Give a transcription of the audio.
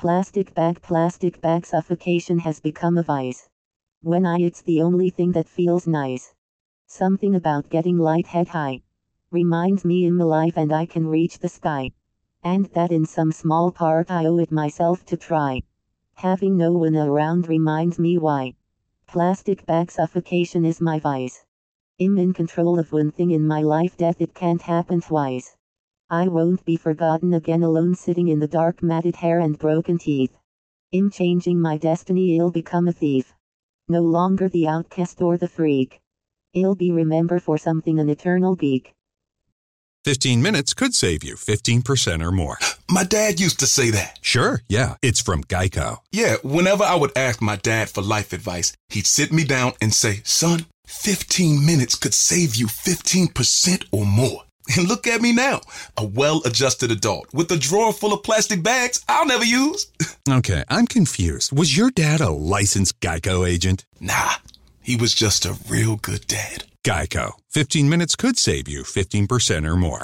Plastic bag plastic bag suffocation has become a vice. When I it's the only thing that feels nice. Something about getting light head high. Reminds me I'm alive and I can reach the sky. And that in some small part I owe it myself to try. Having no one around reminds me why. Plastic bag suffocation is my vice. I'm in control of one thing in my life death it can't happen twice. I won't be forgotten again alone sitting in the dark matted hair and broken teeth. In changing my destiny I'll become a thief. No longer the outcast or the freak. I'll be remembered for something an eternal geek. 15 minutes could save you 15% or more. My dad used to say that. Sure, yeah, it's from Geico. Yeah, whenever I would ask my dad for life advice, he'd sit me down and say, Son, 15 minutes could save you 15% or more. And look at me now, a well adjusted adult with a drawer full of plastic bags I'll never use. Okay, I'm confused. Was your dad a licensed Geico agent? Nah, he was just a real good dad. Geico. 15 minutes could save you 15% or more.